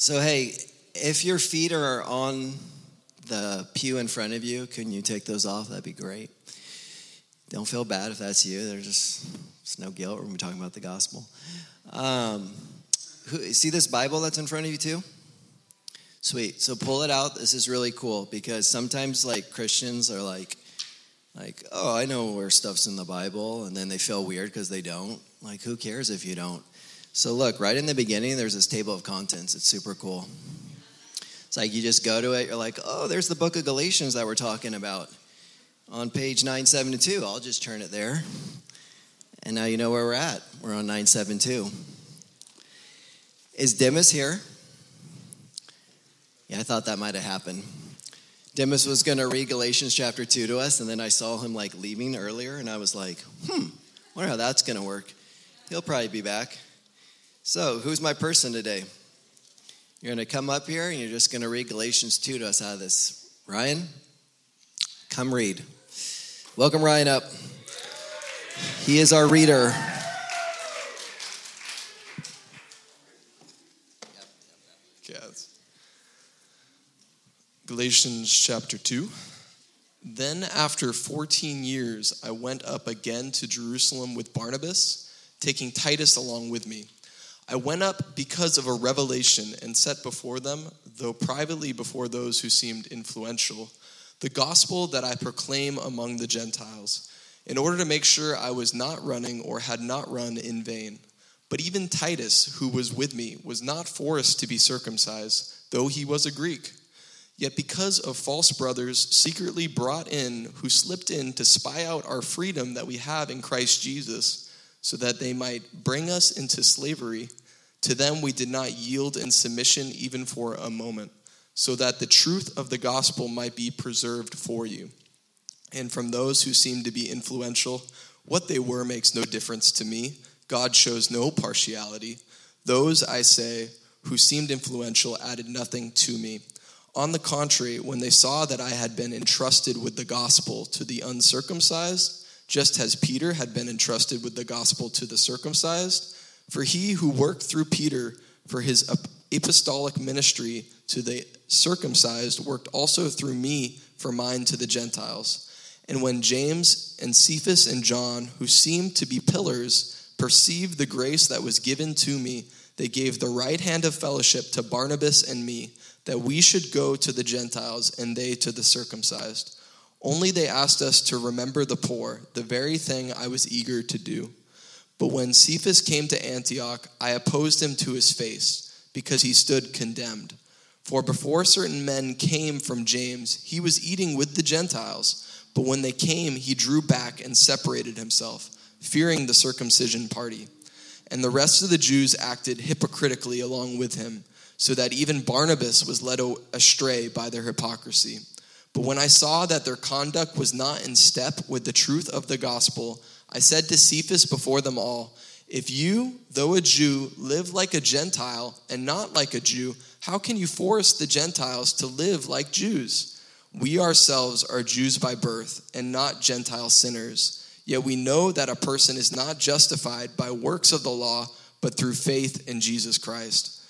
So, hey, if your feet are on the pew in front of you, can you take those off? That'd be great. Don't feel bad if that's you. There's just no guilt. When we're talking about the gospel. Um, who, see this Bible that's in front of you too? Sweet. So pull it out. This is really cool because sometimes like Christians are like, like, oh, I know where stuff's in the Bible, and then they feel weird because they don't. Like, who cares if you don't? So look, right in the beginning, there's this table of contents. It's super cool. It's like you just go to it, you're like, oh, there's the book of Galatians that we're talking about on page 972. I'll just turn it there. And now you know where we're at. We're on 972. Is Demas here? Yeah, I thought that might have happened. Demas was going to read Galatians chapter 2 to us, and then I saw him like leaving earlier, and I was like, hmm, wonder how that's going to work. He'll probably be back. So, who's my person today? You're going to come up here and you're just going to read Galatians 2 to us out of this. Ryan, come read. Welcome Ryan up. He is our reader. Galatians chapter 2. Then, after 14 years, I went up again to Jerusalem with Barnabas, taking Titus along with me. I went up because of a revelation and set before them, though privately before those who seemed influential, the gospel that I proclaim among the Gentiles, in order to make sure I was not running or had not run in vain. But even Titus, who was with me, was not forced to be circumcised, though he was a Greek. Yet because of false brothers secretly brought in, who slipped in to spy out our freedom that we have in Christ Jesus, so that they might bring us into slavery. To them we did not yield in submission even for a moment, so that the truth of the gospel might be preserved for you. And from those who seem to be influential, what they were makes no difference to me. God shows no partiality. Those, I say, who seemed influential added nothing to me. On the contrary, when they saw that I had been entrusted with the gospel to the uncircumcised, just as Peter had been entrusted with the gospel to the circumcised. For he who worked through Peter for his apostolic ministry to the circumcised worked also through me for mine to the Gentiles. And when James and Cephas and John, who seemed to be pillars, perceived the grace that was given to me, they gave the right hand of fellowship to Barnabas and me, that we should go to the Gentiles and they to the circumcised. Only they asked us to remember the poor, the very thing I was eager to do. But when Cephas came to Antioch, I opposed him to his face, because he stood condemned. For before certain men came from James, he was eating with the Gentiles. But when they came, he drew back and separated himself, fearing the circumcision party. And the rest of the Jews acted hypocritically along with him, so that even Barnabas was led astray by their hypocrisy. But when I saw that their conduct was not in step with the truth of the gospel, I said to Cephas before them all, If you, though a Jew, live like a Gentile and not like a Jew, how can you force the Gentiles to live like Jews? We ourselves are Jews by birth and not Gentile sinners. Yet we know that a person is not justified by works of the law, but through faith in Jesus Christ.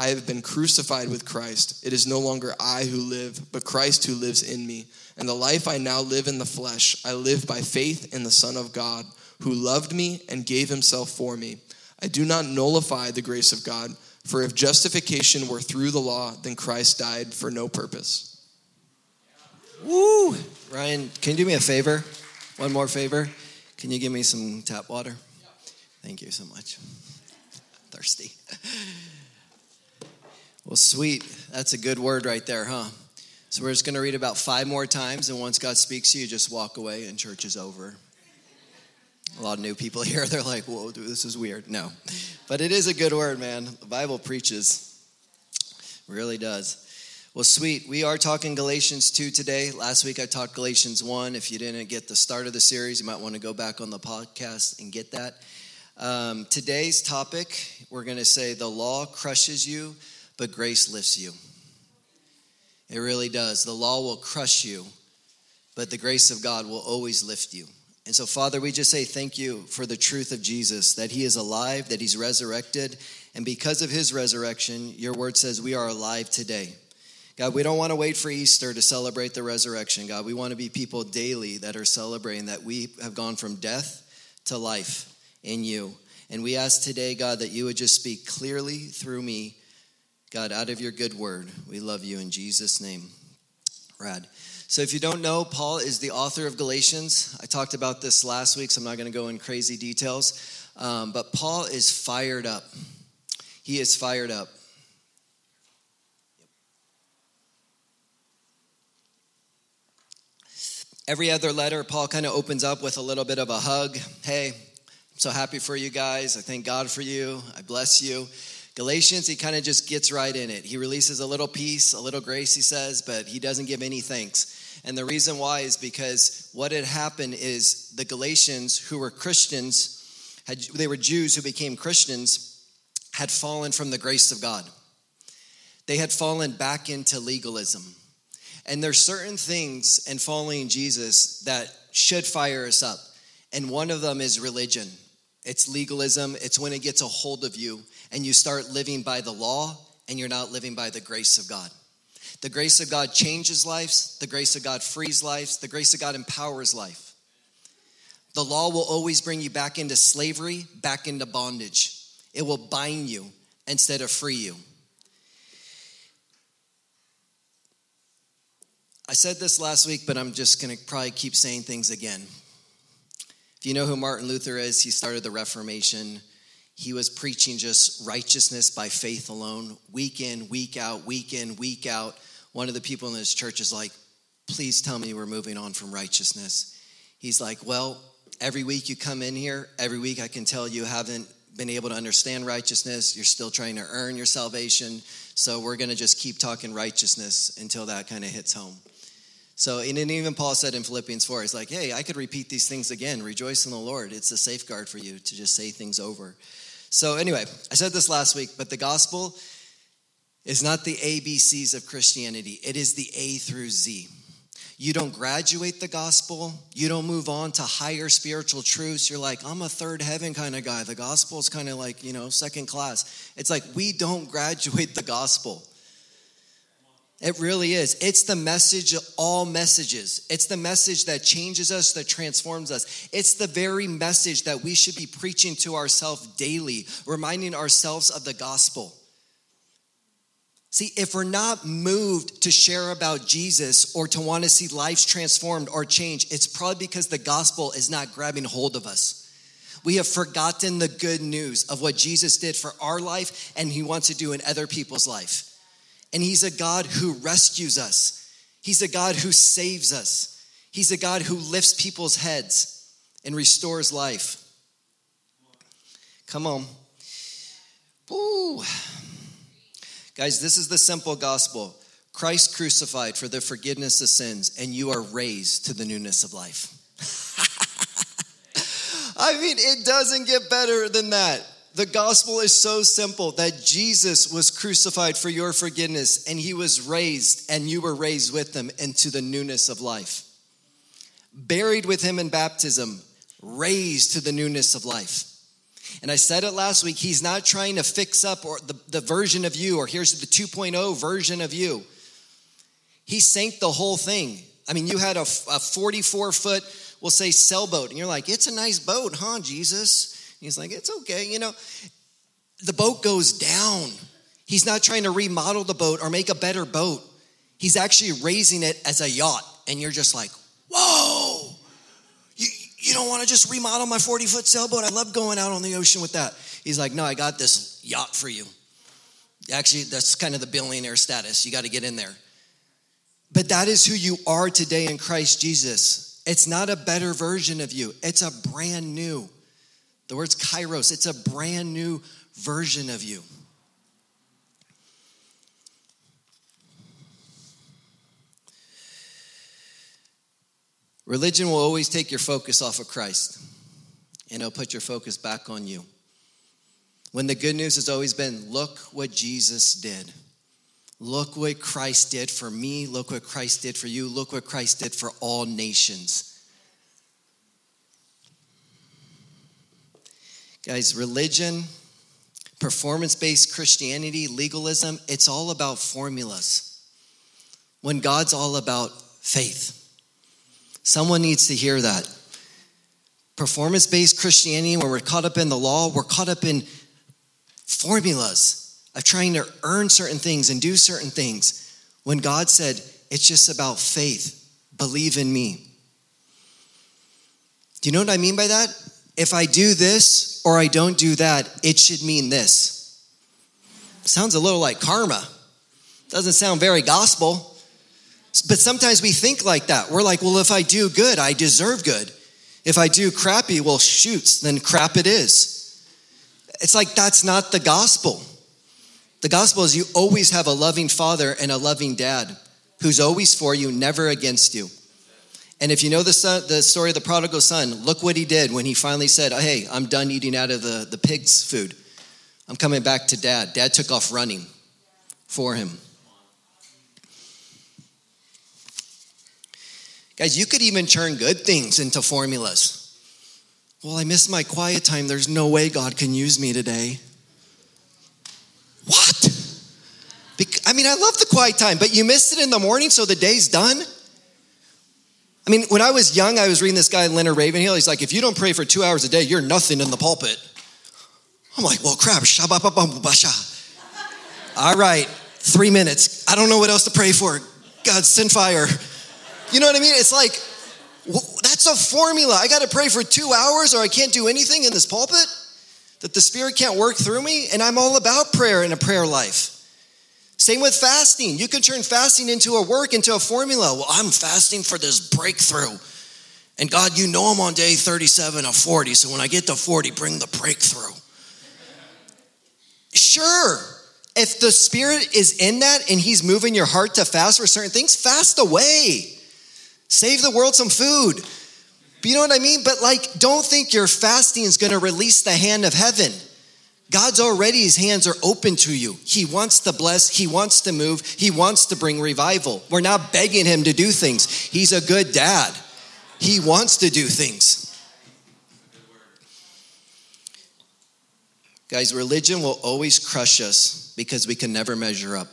I have been crucified with Christ. It is no longer I who live, but Christ who lives in me. And the life I now live in the flesh, I live by faith in the Son of God, who loved me and gave himself for me. I do not nullify the grace of God, for if justification were through the law, then Christ died for no purpose. Woo! Ryan, can you do me a favor? One more favor? Can you give me some tap water? Thank you so much. Thirsty. Well, sweet. That's a good word right there, huh? So we're just going to read about five more times, and once God speaks to you, just walk away, and church is over. A lot of new people here, they're like, whoa, dude, this is weird. No. But it is a good word, man. The Bible preaches. Really does. Well, sweet. We are talking Galatians 2 today. Last week I talked Galatians 1. If you didn't get the start of the series, you might want to go back on the podcast and get that. Um, today's topic, we're going to say the law crushes you, but grace lifts you. It really does. The law will crush you, but the grace of God will always lift you. And so, Father, we just say thank you for the truth of Jesus, that he is alive, that he's resurrected. And because of his resurrection, your word says we are alive today. God, we don't want to wait for Easter to celebrate the resurrection, God. We want to be people daily that are celebrating that we have gone from death to life in you. And we ask today, God, that you would just speak clearly through me, God, out of your good word. We love you in Jesus' name. Rad. So, if you don't know, Paul is the author of Galatians. I talked about this last week, so I'm not going to go in crazy details. Um, but Paul is fired up. He is fired up. Every other letter, Paul kind of opens up with a little bit of a hug. Hey, I'm so happy for you guys. I thank God for you. I bless you. Galatians, he kind of just gets right in it. He releases a little peace, a little grace, he says, but he doesn't give any thanks. And the reason why is because what had happened is the Galatians, who were Christians, had, they were Jews who became Christians, had fallen from the grace of God. They had fallen back into legalism. And there's certain things in following Jesus that should fire us up. And one of them is religion. It's legalism. It's when it gets a hold of you and you start living by the law and you're not living by the grace of God. The grace of God changes lives, the grace of God frees lives, the grace of God empowers life. The law will always bring you back into slavery, back into bondage. It will bind you instead of free you. I said this last week, but I'm just going to probably keep saying things again. If you know who Martin Luther is, he started the Reformation. He was preaching just righteousness by faith alone, week in, week out, week in, week out one of the people in his church is like, please tell me we're moving on from righteousness. He's like, well, every week you come in here, every week I can tell you haven't been able to understand righteousness. You're still trying to earn your salvation. So we're going to just keep talking righteousness until that kind of hits home. So, and even Paul said in Philippians 4, he's like, hey, I could repeat these things again. Rejoice in the Lord. It's a safeguard for you to just say things over. So, anyway, I said this last week, but the gospel is not the ABCs of Christianity, it is the A through Z. You don't graduate the gospel. You don't move on to higher spiritual truths. You're like, I'm a third heaven kind of guy. The gospel is kind of like, you know, second class. It's like we don't graduate the gospel. It really is. It's the message of all messages. It's the message that changes us, that transforms us. It's the very message that we should be preaching to ourselves daily, reminding ourselves of the gospel. See, if we're not moved to share about Jesus or to want to see lives transformed or changed, it's probably because the gospel is not grabbing hold of us. We have forgotten the good news of what Jesus did for our life and he wants to do in other people's life. And he's a God who rescues us. He's a God who saves us. He's a God who lifts people's heads and restores life. Come on. Ooh. Guys, this is the simple gospel Christ crucified for the forgiveness of sins, and you are raised to the newness of life. I mean, it doesn't get better than that. The gospel is so simple that Jesus was crucified for your forgiveness, and he was raised, and you were raised with him into the newness of life. Buried with him in baptism, raised to the newness of life. And I said it last week, he's not trying to fix up or the, the version of you, or here's the 2.0 version of you. He sank the whole thing. I mean, you had a, a 44 foot, we'll say, sailboat, and you're like, it's a nice boat, huh, Jesus? He's like, it's okay. You know, the boat goes down. He's not trying to remodel the boat or make a better boat. He's actually raising it as a yacht. And you're just like, whoa, you, you don't want to just remodel my 40 foot sailboat? I love going out on the ocean with that. He's like, No, I got this yacht for you. Actually, that's kind of the billionaire status. You got to get in there. But that is who you are today in Christ Jesus. It's not a better version of you, it's a brand new. The word's kainos, it's a brand new version of you. Religion will always take your focus off of Christ and it'll put your focus back on you. When the good news has always been look what Jesus did. Look what Christ did for me. Look what Christ did for you. Look what Christ did for all nations. Guys, religion, performance based Christianity, legalism, it's all about formulas. When God's all about faith. Someone needs to hear that. Performance based Christianity, when we're caught up in the law, we're caught up in formulas of trying to earn certain things and do certain things. When God said, it's just about faith, believe in me. Do you know what I mean by that? If I do this or I don't do that, it should mean this. Sounds a little like karma. Doesn't sound very gospel. But sometimes we think like that. We're like, well, if I do good, I deserve good. If I do crappy, well, shoots, then crap it is. It's like that's not the gospel. The gospel is you always have a loving father and a loving dad who's always for you, never against you. And if you know the, son, the story of the prodigal son, look what he did when he finally said, Hey, I'm done eating out of the, the pig's food. I'm coming back to dad. Dad took off running for him. Guys, you could even turn good things into formulas. Well, I missed my quiet time. There's no way God can use me today. What? I mean, I love the quiet time, but you missed it in the morning, so the day's done? I mean, when I was young, I was reading this guy, Leonard Ravenhill. He's like, if you don't pray for two hours a day, you're nothing in the pulpit. I'm like, well, crap. All right, three minutes. I don't know what else to pray for. God, send fire. You know what I mean? It's like, that's a formula. I got to pray for two hours or I can't do anything in this pulpit? That the Spirit can't work through me? And I'm all about prayer and a prayer life. Same with fasting. You can turn fasting into a work, into a formula. Well, I'm fasting for this breakthrough. And God, you know I'm on day 37 of 40. So when I get to 40, bring the breakthrough. Sure. If the Spirit is in that and He's moving your heart to fast for certain things, fast away. Save the world some food. But you know what I mean? But like, don't think your fasting is going to release the hand of heaven. God's already, his hands are open to you. He wants to bless, he wants to move, he wants to bring revival. We're not begging him to do things. He's a good dad, he wants to do things. Guys, religion will always crush us because we can never measure up.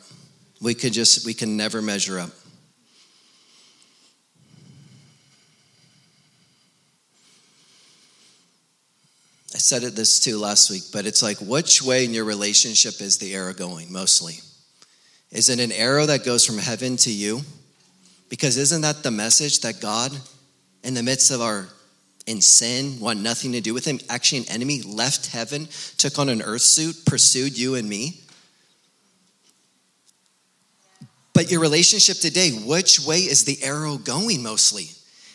We could just, we can never measure up. Said it this too last week, but it's like, which way in your relationship is the arrow going mostly? Is it an arrow that goes from heaven to you? Because isn't that the message that God, in the midst of our in sin, want nothing to do with him, actually an enemy, left heaven, took on an earth suit, pursued you and me? But your relationship today, which way is the arrow going mostly?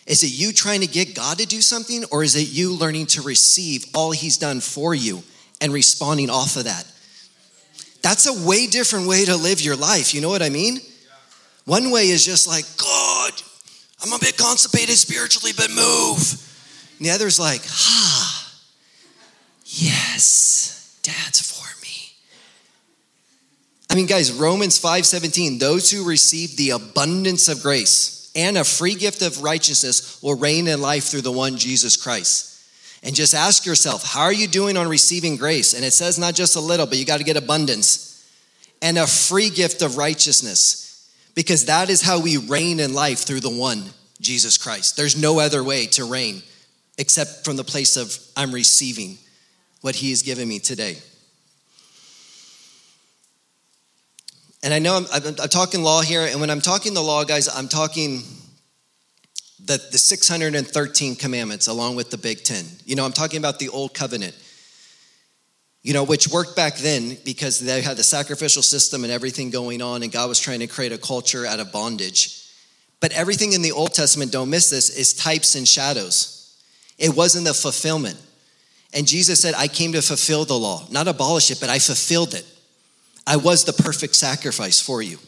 Is it you trying to get God to do something, or is it you learning to receive all He's done for you and responding off of that? That's a way different way to live your life. You know what I mean? One way is just like, God, I'm a bit constipated spiritually, but move. And the other is like, ah, yes, Dad's for me. I mean, guys, Romans 5 17, those who receive the abundance of grace and a free gift of righteousness will reign in life through the one Jesus Christ. And just ask yourself, how are you doing on receiving grace? And it says not just a little, but you got to get abundance and a free gift of righteousness because that is how we reign in life through the one, Jesus Christ. There's no other way to reign except from the place of I'm receiving what he has given me today. And I know I'm, I'm, I'm, talking law here, and when I'm talking the law, guys, I'm talking the, the 613 commandments along with the Big Ten. You know, I'm talking about the Old Covenant, you know, which worked back then because they had the sacrificial system and everything going on, and God was trying to create a culture out of bondage. But everything in the Old Testament, don't miss this, is types and shadows. It wasn't the fulfillment. And Jesus said, I came to fulfill the law, not abolish it, but I fulfilled it. I was the perfect sacrifice for you.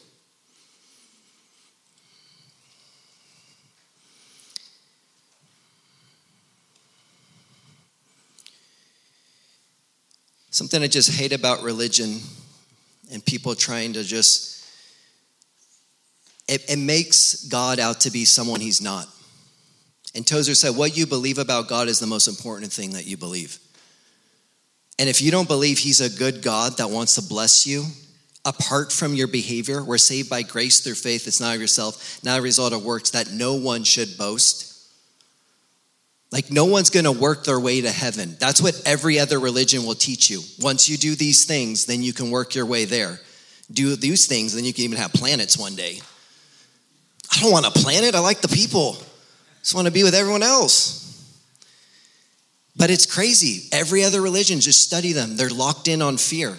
Something I just hate about religion and people trying to just, it, it makes God out to be someone he's not. And Tozer said, What you believe about God is the most important thing that you believe. And if you don't believe he's a good God that wants to bless you, apart from your behavior, we're saved by grace through faith. It's not of yourself, not a result of works that no one should boast. Like, no one's gonna work their way to heaven. That's what every other religion will teach you. Once you do these things, then you can work your way there. Do these things, then you can even have planets one day. I don't want a planet, I like the people. I just wanna be with everyone else. But it's crazy. Every other religion, just study them. They're locked in on fear.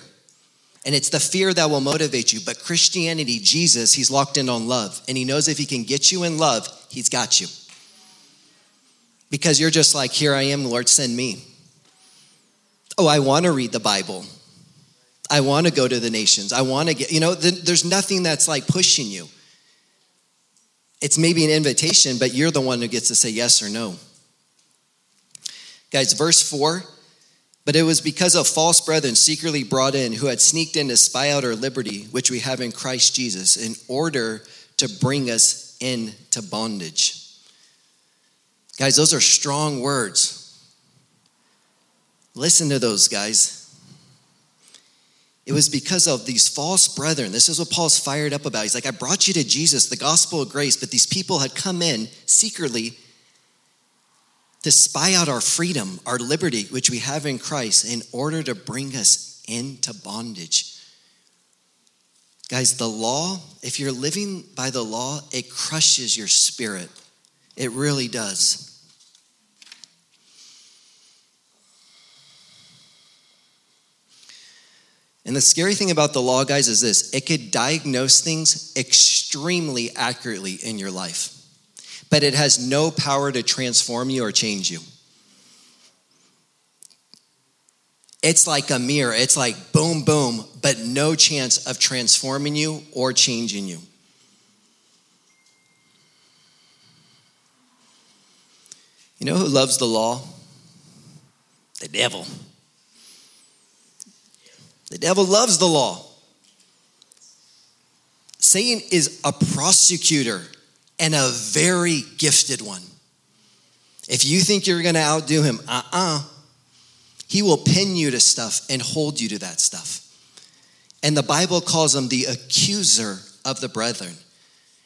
And it's the fear that will motivate you. But Christianity, Jesus, he's locked in on love. And he knows if he can get you in love, he's got you because you're just like, Here I am, Lord, send me. Oh, I want to read the Bible. I want to go to the nations. I want to get, you know, there's nothing that's like pushing you. It's maybe an invitation, but you're the one who gets to say yes or no. Guys, verse 4 But it was because of false brethren secretly brought in who had sneaked in to spy out our liberty, which we have in Christ Jesus, in order to bring us into bondage. Guys, those are strong words. Listen to those, guys. It was because of these false brethren. This is what Paul's fired up about. He's like, I brought you to Jesus, the gospel of grace, but these people had come in secretly to spy out our freedom, our liberty, which we have in Christ, in order to bring us into bondage. Guys, the law, if you're living by the law, it crushes your spirit. It really does. And the scary thing about the law, guys, is this it could diagnose things extremely accurately in your life, but it has no power to transform you or change you. It's like a mirror, it's like boom, boom, but no chance of transforming you or changing you. You know who loves the law? The devil. The devil loves the law. Satan is a prosecutor and a very gifted one. If you think you're going to outdo him, uh uh-uh. uh he will pin you to stuff and hold you to that stuff. And the Bible calls him the accuser of the brethren.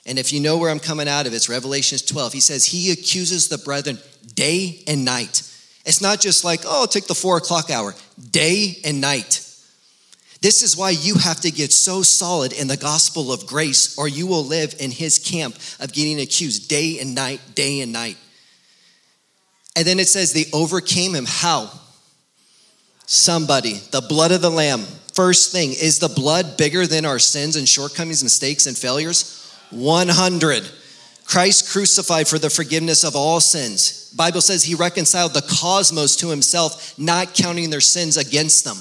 And if you know where I'm coming out of, it's Revelations 12. He says he accuses the brethren day and night. It's not just like, oh, take the four o'clock hour, day and night. This is why you have to get so solid in the gospel of grace, or you will live in his camp of getting accused day and night, day and night. And then it says they overcame him. How? Somebody, the blood of the Lamb. First thing, is the blood bigger than our sins and shortcomings, mistakes, and failures? 100. Christ crucified for the forgiveness of all sins. Bible says he reconciled the cosmos to himself, not counting their sins against them.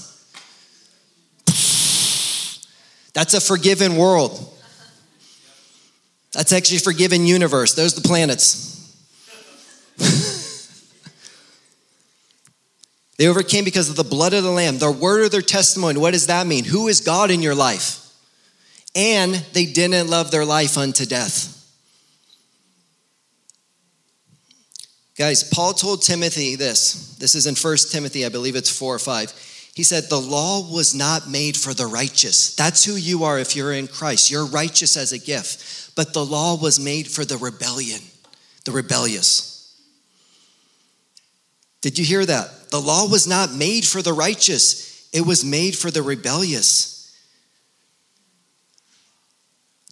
That's a forgiven world. That's actually a forgiven universe. Those are the planets. they overcame because of the blood of the Lamb, the word of their testimony. What does that mean? Who is God in your life? And they didn't love their life unto death. Guys, Paul told Timothy this. This is in 1 Timothy, I believe it's 4 or 5. He said, The law was not made for the righteous. That's who you are if you're in Christ. You're righteous as a gift. But the law was made for the rebellion, the rebellious. Did you hear that? The law was not made for the righteous, it was made for the rebellious.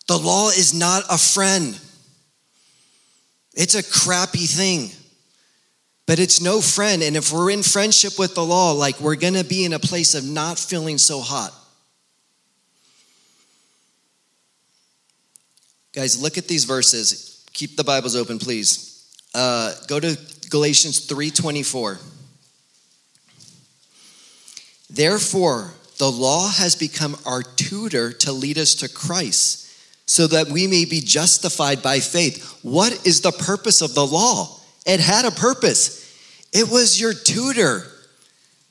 The law is not a friend, it's a crappy thing. But it's no friend. And if we're in friendship with the law, like we're going to be in a place of not feeling so hot. Guys, look at these verses. Keep the Bibles open, please. Uh, go to Galatians 3:24. Therefore, the law has become our tutor to lead us to Christ, so that we may be justified by faith. What is the purpose of the law? It had a purpose. It was your tutor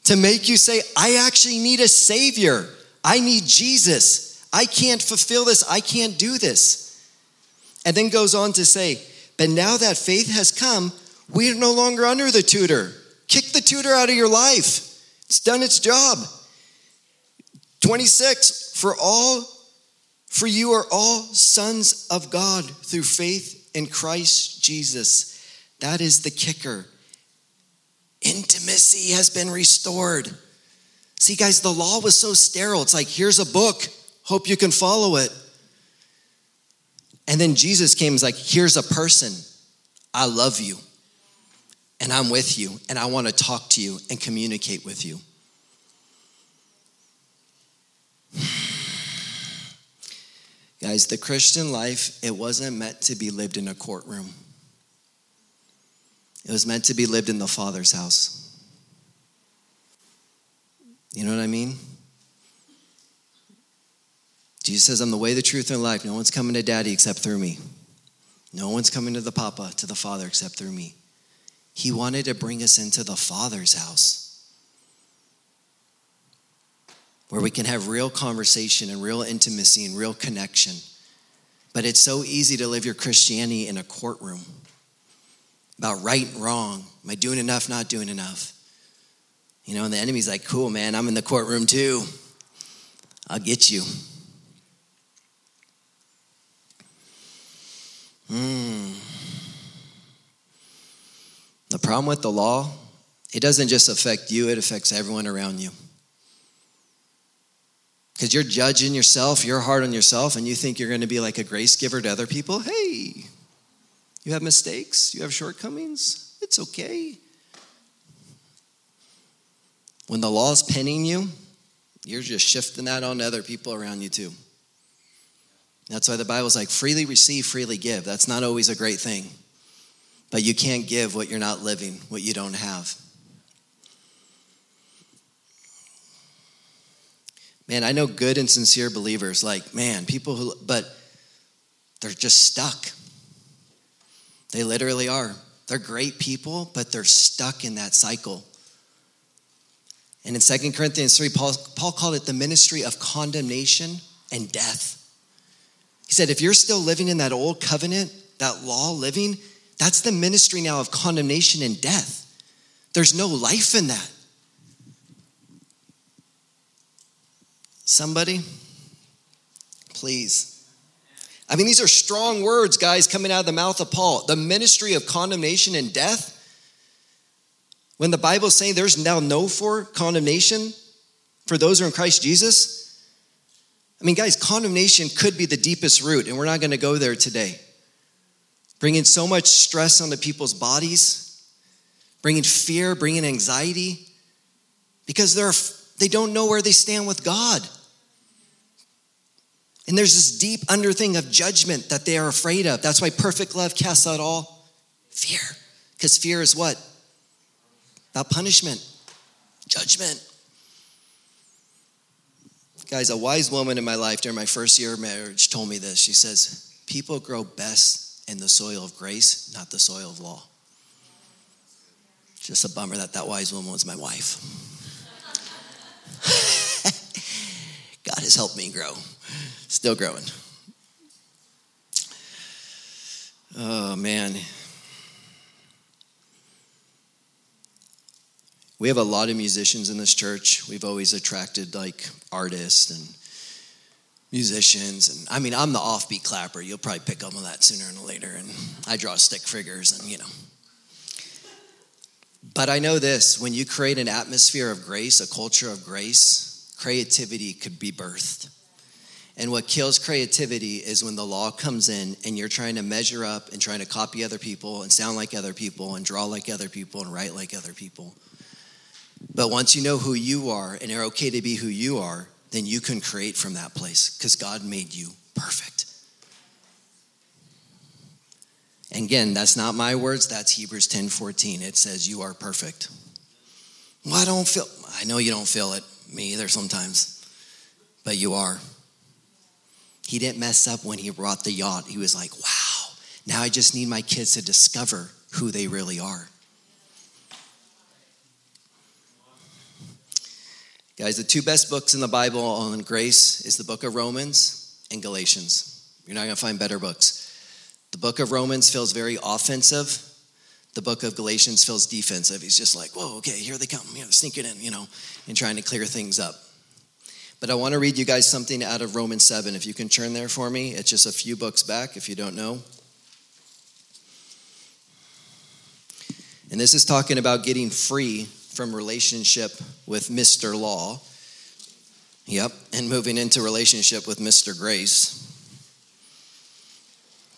to make you say, I actually need a Savior. I need Jesus. I can't fulfill this. I can't do this. And then goes on to say, But now that faith has come, we are no longer under the tutor. Kick the tutor out of your life. It's done its job. 26 For all for you are all sons of God through faith in Christ Jesus. That is the kicker. Intimacy has been restored. See, guys, the law was so sterile. It's like, here's a book, hope you can follow it. And then Jesus came and was like, here's a person. I love you, and I'm with you, and I want to talk to you and communicate with you. Guys, the Christian life, it wasn't meant to be lived in a courtroom. It was meant to be lived in the Father's house. You know what I mean? Jesus says, I'm the way, the truth, and life. No one's coming to daddy except through me. No one's coming to the Papa, to the Father, except through me. He wanted to bring us into the Father's house where we can have real conversation and real intimacy and real connection. But it's so easy to live your Christianity in a courtroom about right and wrong. Am I doing enough, not doing enough? You know, and the enemy's like, cool, man, I'm in the courtroom too. I'll get you. Hmm. The problem with the law, it doesn't just affect you, it affects everyone around you. Because you're judging yourself, you're hard on yourself, and you think you're going to be like a grace giver to other people. Hey, you have mistakes, you have shortcomings, it's okay. When the law is pinning you, you're just shifting that on to other people around you too. That's why the Bible's like freely receive, freely give. That's not always a great thing. But you can't give what you're not living, what you don't have. Man, I know good and sincere believers, like, man, people who, but they're just stuck. They literally are. They're great people, but they're stuck in that cycle. And in 2 Corinthians 3, Paul, Paul called it the ministry of condemnation and death. He said, if you're still living in that old covenant, that law living, that's the ministry now of condemnation and death. There's no life in that. Somebody, please. I mean, these are strong words, guys, coming out of the mouth of Paul. The ministry of condemnation and death. When the Bible's saying there's now no for condemnation for those who are in Christ Jesus, I mean, guys, condemnation could be the deepest root, and we're not going to go there today. Bringing so much stress onto people's bodies, bringing fear, bringing anxiety, because they're, they don't know where they stand with God. And there's this deep under thing of judgment that they are afraid of. That's why perfect love casts out all fear. Because fear is what? About punishment, judgment. Guys, a wise woman in my life during my first year of marriage told me this. She says, People grow best in the soil of grace, not the soil of law. Just a bummer that that wise woman was my wife. God has helped me grow. Still growing. Oh, man. We have a lot of musicians in this church. We've always attracted like artists and musicians. And I mean, I'm the offbeat clapper. You'll probably pick up on that sooner or later. And I draw stick figures and, you know. But I know this when you create an atmosphere of grace, a culture of grace, creativity could be birthed. And what kills creativity is when the law comes in and you're trying to measure up and trying to copy other people and sound like other people and draw like other people and write like other people. But once you know who you are and are okay to be who you are, then you can create from that place because God made you perfect. And again, that's not my words, that's Hebrews 10 14. It says, You are perfect. Well, I don't feel, I know you don't feel it, me either sometimes, but you are. He didn't mess up when he brought the yacht. He was like, wow, now I just need my kids to discover who they really are. Guys, the two best books in the Bible on grace is the book of Romans and Galatians. You're not going to find better books. The book of Romans feels very offensive. The book of Galatians feels defensive. He's just like, whoa, okay, here they come. You know, sneaking in, you know, and trying to clear things up. But I want to read you guys something out of Romans 7. If you can turn there for me, it's just a few books back if you don't know. And this is talking about getting free from relationship with Mr. Law. Yep, and moving into relationship with Mr. Grace.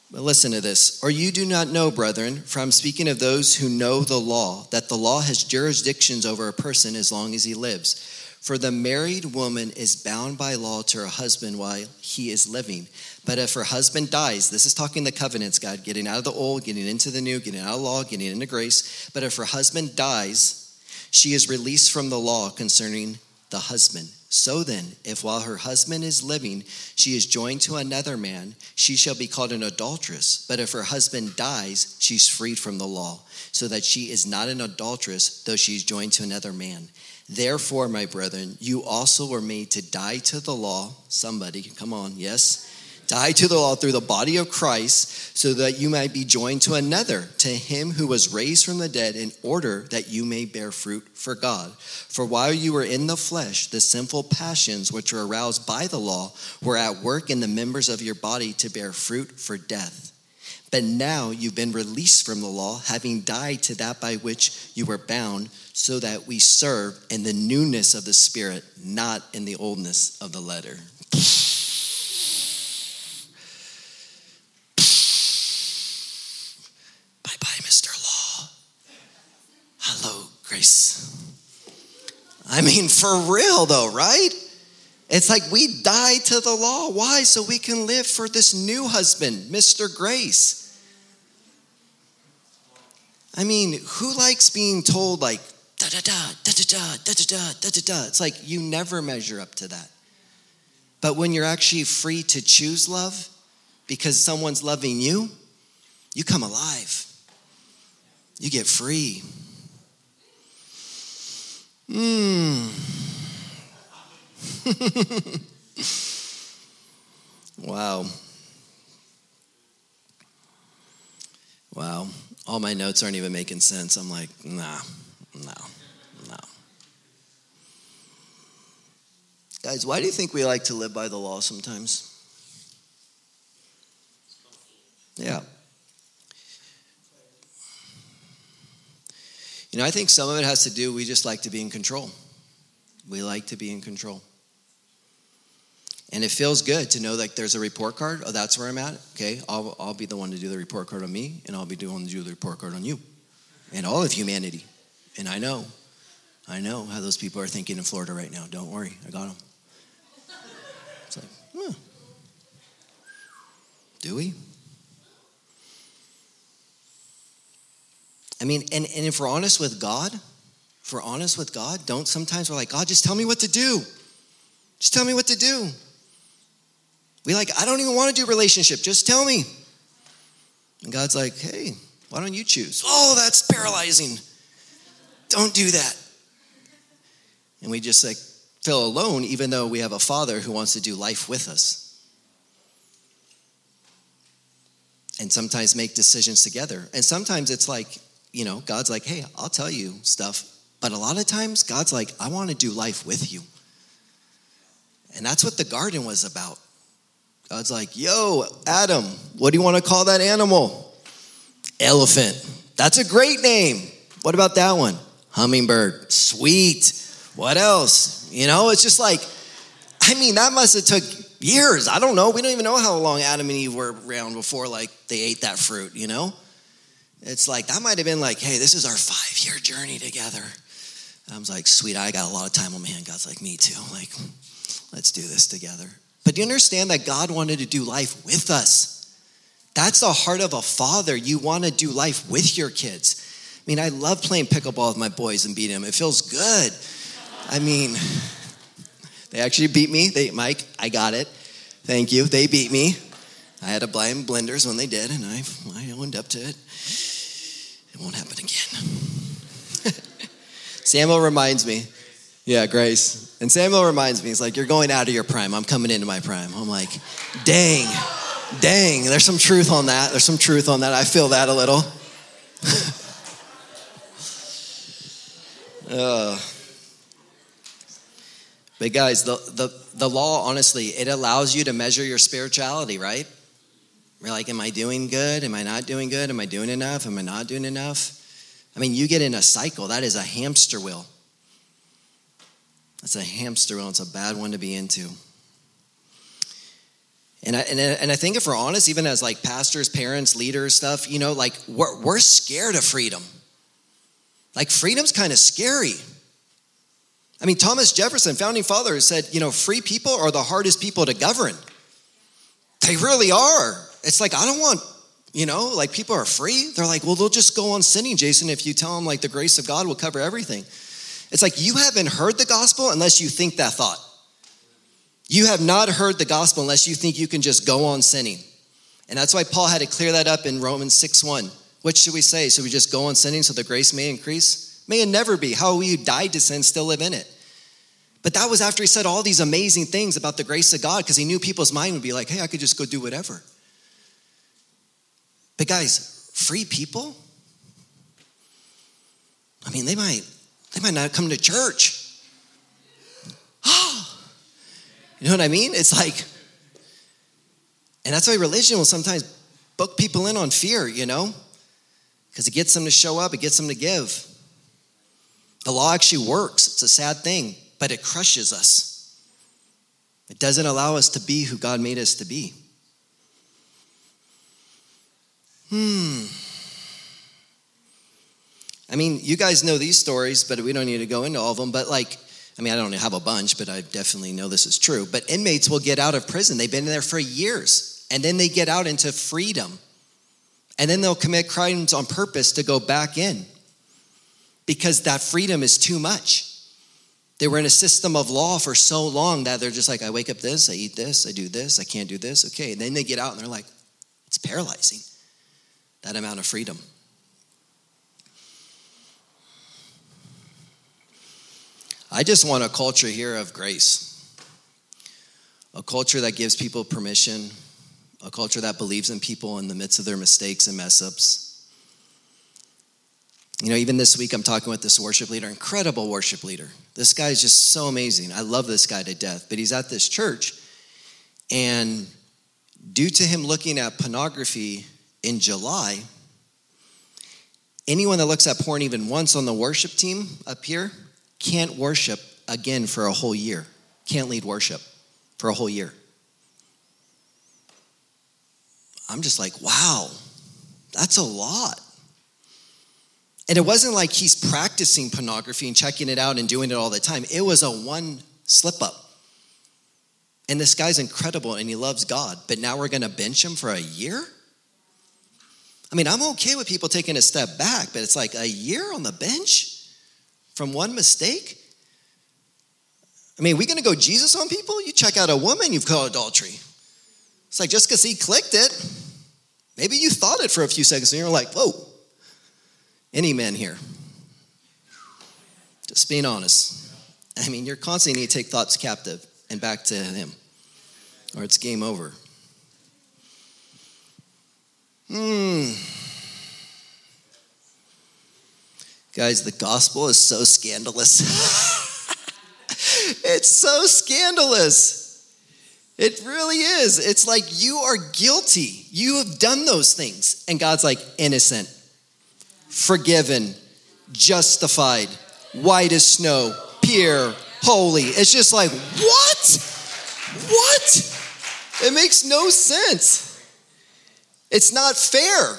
But listen to this. Or you do not know, brethren, for I'm speaking of those who know the law, that the law has jurisdictions over a person as long as he lives. For the married woman is bound by law to her husband while he is living. But if her husband dies, this is talking the covenants, God, getting out of the old, getting into the new, getting out of law, getting into grace. But if her husband dies, she is released from the law concerning the husband. So then, if while her husband is living, she is joined to another man, she shall be called an adulteress. But if her husband dies, she's freed from the law, so that she is not an adulteress, though she is joined to another man. Therefore, my brethren, you also were made to die to the law. Somebody, come on, yes? Die to the law through the body of Christ, so that you might be joined to another, to him who was raised from the dead, in order that you may bear fruit for God. For while you were in the flesh, the sinful passions which were aroused by the law were at work in the members of your body to bear fruit for death. But now you've been released from the law, having died to that by which you were bound so that we serve in the newness of the Spirit, not in the oldness of the letter. Bye bye, Mr. Law. Hello, Grace. I mean, for real though, right? It's like we die to the law. Why? So we can live for this new husband, Mr. Grace. I mean, who likes being told, like, da da da, da da da, da da da, da da da. It's like you never measure up to that. But when you're actually free to choose love because someone's loving you, you come alive. You get free. Mmm. wow. Wow. All my notes aren't even making sense. I'm like, nah. No, no. Guys, why do you think we like to live by the law sometimes? Yeah. I think some of it has to do, we just like to be in control. We like to be in control. And it feels good to know like there's a report card. Oh, that's where I'm at. Okay, I'll, I'll be the one to do the report card on me, and I'll be the one to do the report card on you and all of humanity. And I know, I know how those people are thinking in Florida right now. Don't worry, I got them. It's like, huh. Do we? I mean, and, and if we're honest with God, if we're honest with God, don't sometimes we're like, God, just tell me what to do. Just tell me what to do. We like, I don't even want to do relationship. Just tell me. And God's like, hey, why don't you choose? Oh, that's paralyzing. Don't do that. And we just like feel alone, even though we have a father who wants to do life with us. And sometimes make decisions together. And sometimes it's like, you know, God's like, hey, I'll tell you stuff. But a lot of times, God's like, I want to do life with you. And that's what the garden was about. God's like, yo, Adam, what do you want to call that animal? Elephant. That's a great name. What about that one? Hummingbird. Sweet. What else? You know, it's just like, I mean, that must have took years. I don't know. We don't even know how long Adam and Eve were around before like they ate that fruit, you know? It's like that might have been like, hey, this is our five-year journey together. I was like, sweet, I got a lot of time on my hand. God's like, me too. Like, let's do this together. But do you understand that God wanted to do life with us? That's the heart of a father. You want to do life with your kids. I mean, I love playing pickleball with my boys and beating them. It feels good. I mean, they actually beat me. They, Mike, I got it. Thank you. They beat me. I had to blame blenders when they did, and I, I owned up to it. It won't happen again. Samuel reminds me Yeah, grace. And Samuel reminds me, he's like, You're going out of your prime. I'm coming into my prime. I'm like, Dang, dang. There's some truth on that. There's some truth on that. I feel that a little. uh, but guys, the, the, the law, honestly, it allows you to measure your spirituality, right? We're like, Am I doing good? Am I not doing good? Am I doing enough? Am I not doing enough? I mean, you get in a cycle. That is a hamster wheel. That's a hamster wheel. It's a bad one to be into. And I, and, and I think if we're honest, even as like pastors, parents, leaders, stuff, you know, like we're, we're scared of freedom. Like freedom's kind of scary. I mean, Thomas Jefferson, founding father, said, you know, free people are the hardest people to govern. They really are. It's like, I don't want, you know, like people are free. They're like, well, they'll just go on sinning, Jason, if you tell them like the grace of God will cover everything. It's like you haven't heard the gospel unless you think that thought. You have not heard the gospel unless you think you can just go on sinning. And that's why Paul had to clear that up in Romans 6 1. What should we say? Should we just go on sinning so the grace may increase? May it never be. How we died to sin still live in it. But that was after he said all these amazing things about the grace of God because he knew people's mind would be like, hey, I could just go do whatever. But guys, free people? I mean, they might they might not come to church. You know what I mean? It's like, and that's why religion will sometimes book people in on fear, you know? Because it gets them to show up, it gets them to give. The law actually works. It's a sad thing, but it crushes us. It doesn't allow us to be who God made us to be. Hmm. I mean, you guys know these stories, but we don't need to go into all of them. But like, I mean, I don't have a bunch, but I definitely know this is true. But inmates will get out of prison. They've been there for years, and then they get out into freedom. And then they'll commit crimes on purpose to go back in because that freedom is too much. They were in a system of law for so long that they're just like, I wake up this, I eat this, I do this, I can't do this. Okay. And then they get out and they're like, it's paralyzing, that amount of freedom. I just want a culture here of grace, a culture that gives people permission, a culture that believes in people in the midst of their mistakes and mess ups. You know, even this week, I'm talking with this worship leader, incredible worship leader. This guy is just so amazing. I love this guy to death. But he's at this church, and due to him looking at pornography in July, anyone that looks at porn even once on the worship team up here can't worship again for a whole year, can't lead worship for a whole year. I'm just like, wow, that's a lot. And it wasn't like he's practicing pornography and checking it out and doing it all the time. It was a one slip up. And this guy's incredible and he loves God, but now we're gonna bench him for a year? I mean, I'm okay with people taking a step back, but it's like a year on the bench? from one mistake? I mean, we going to go Jesus on people? You check out a woman, you've called adultery. It's like just because he clicked it, maybe you thought it for a few seconds and you're like, whoa, any man here? Just being honest. I mean, you're constantly need to take thoughts captive and back to him, or it's game over. Hmm. Guys, the gospel is so scandalous. it's so scandalous. It really is. It's like you are guilty. You have done those things. And God's like, innocent, forgiven, justified, white as snow, pure, holy. It's just like, what? What? It makes no sense. It's not fair.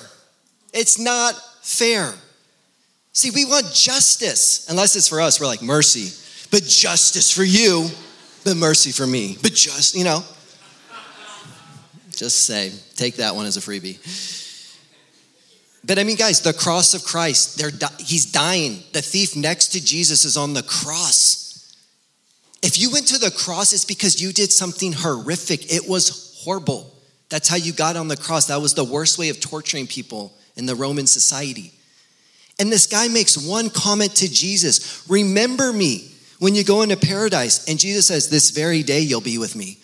It's not fair. See, we want justice. Unless it's for us, we're like, mercy. But justice for you, but mercy for me. But just, you know. Just say, take that one as a freebie. But I mean, guys, the cross of Christ, di- he's dying. The thief next to Jesus is on the cross. If you went to the cross, it's because you did something horrific. It was horrible. That's how you got on the cross. That was the worst way of torturing people in the Roman society. And this guy makes one comment to Jesus Remember me when you go into paradise. And Jesus says, This very day you'll be with me.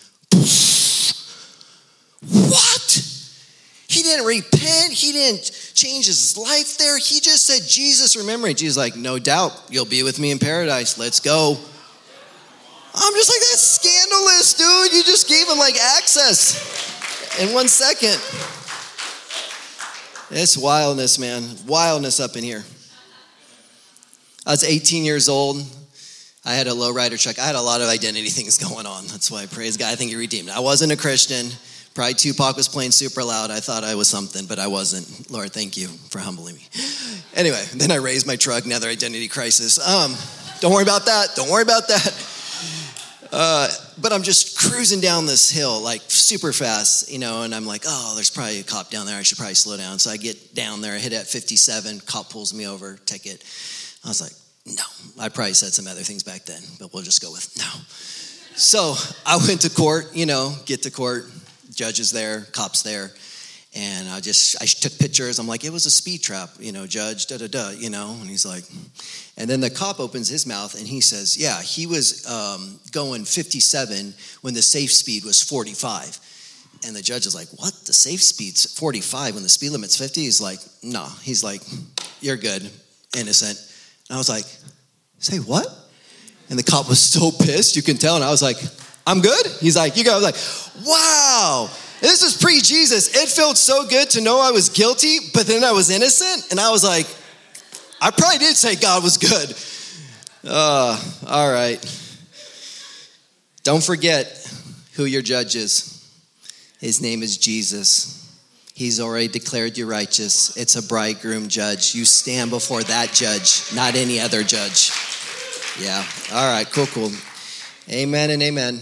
What? He didn't repent. He didn't change his life there. He just said, Jesus, remember me. Jesus, like, no doubt, you'll be with me in paradise. Let's go. I'm just like, that's scandalous, dude. You just gave him like access in one second. It's wildness, man. Wildness up in here. I was 18 years old. I had a lowrider truck. I had a lot of identity things going on. That's why I praise God. I think He redeemed. I wasn't a Christian. Probably Tupac was playing super loud. I thought I was something, but I wasn't. Lord, thank you for humbling me. Anyway, then I raised my truck, another identity crisis. Um, don't worry about that. Don't worry about that. Uh, but I'm just cruising down this hill like super fast, you know, and I'm like, oh, there's probably a cop down there. I should probably slow down. So I get down there, I hit at 57, cop pulls me over, ticket. I was like, no. I probably said some other things back then, but we'll just go with no. So I went to court, you know, get to court, judges there, cops there. And I just, I took pictures. I'm like, it was a speed trap, you know, judge, da da da, you know. And he's like, and then the cop opens his mouth and he says, yeah, he was um, going 57 when the safe speed was 45. And the judge is like, what? The safe speed's 45 when the speed limit's 50? He's like, no. He's like, you're good, innocent. And I was like, say what? And the cop was so pissed, you can tell. And I was like, I'm good? He's like, you go. I was like, wow. This is pre Jesus. It felt so good to know I was guilty, but then I was innocent. And I was like, I probably did say God was good. Uh, all right. Don't forget who your judge is. His name is Jesus. He's already declared you righteous. It's a bridegroom judge. You stand before that judge, not any other judge. Yeah. All right. Cool, cool. Amen and amen.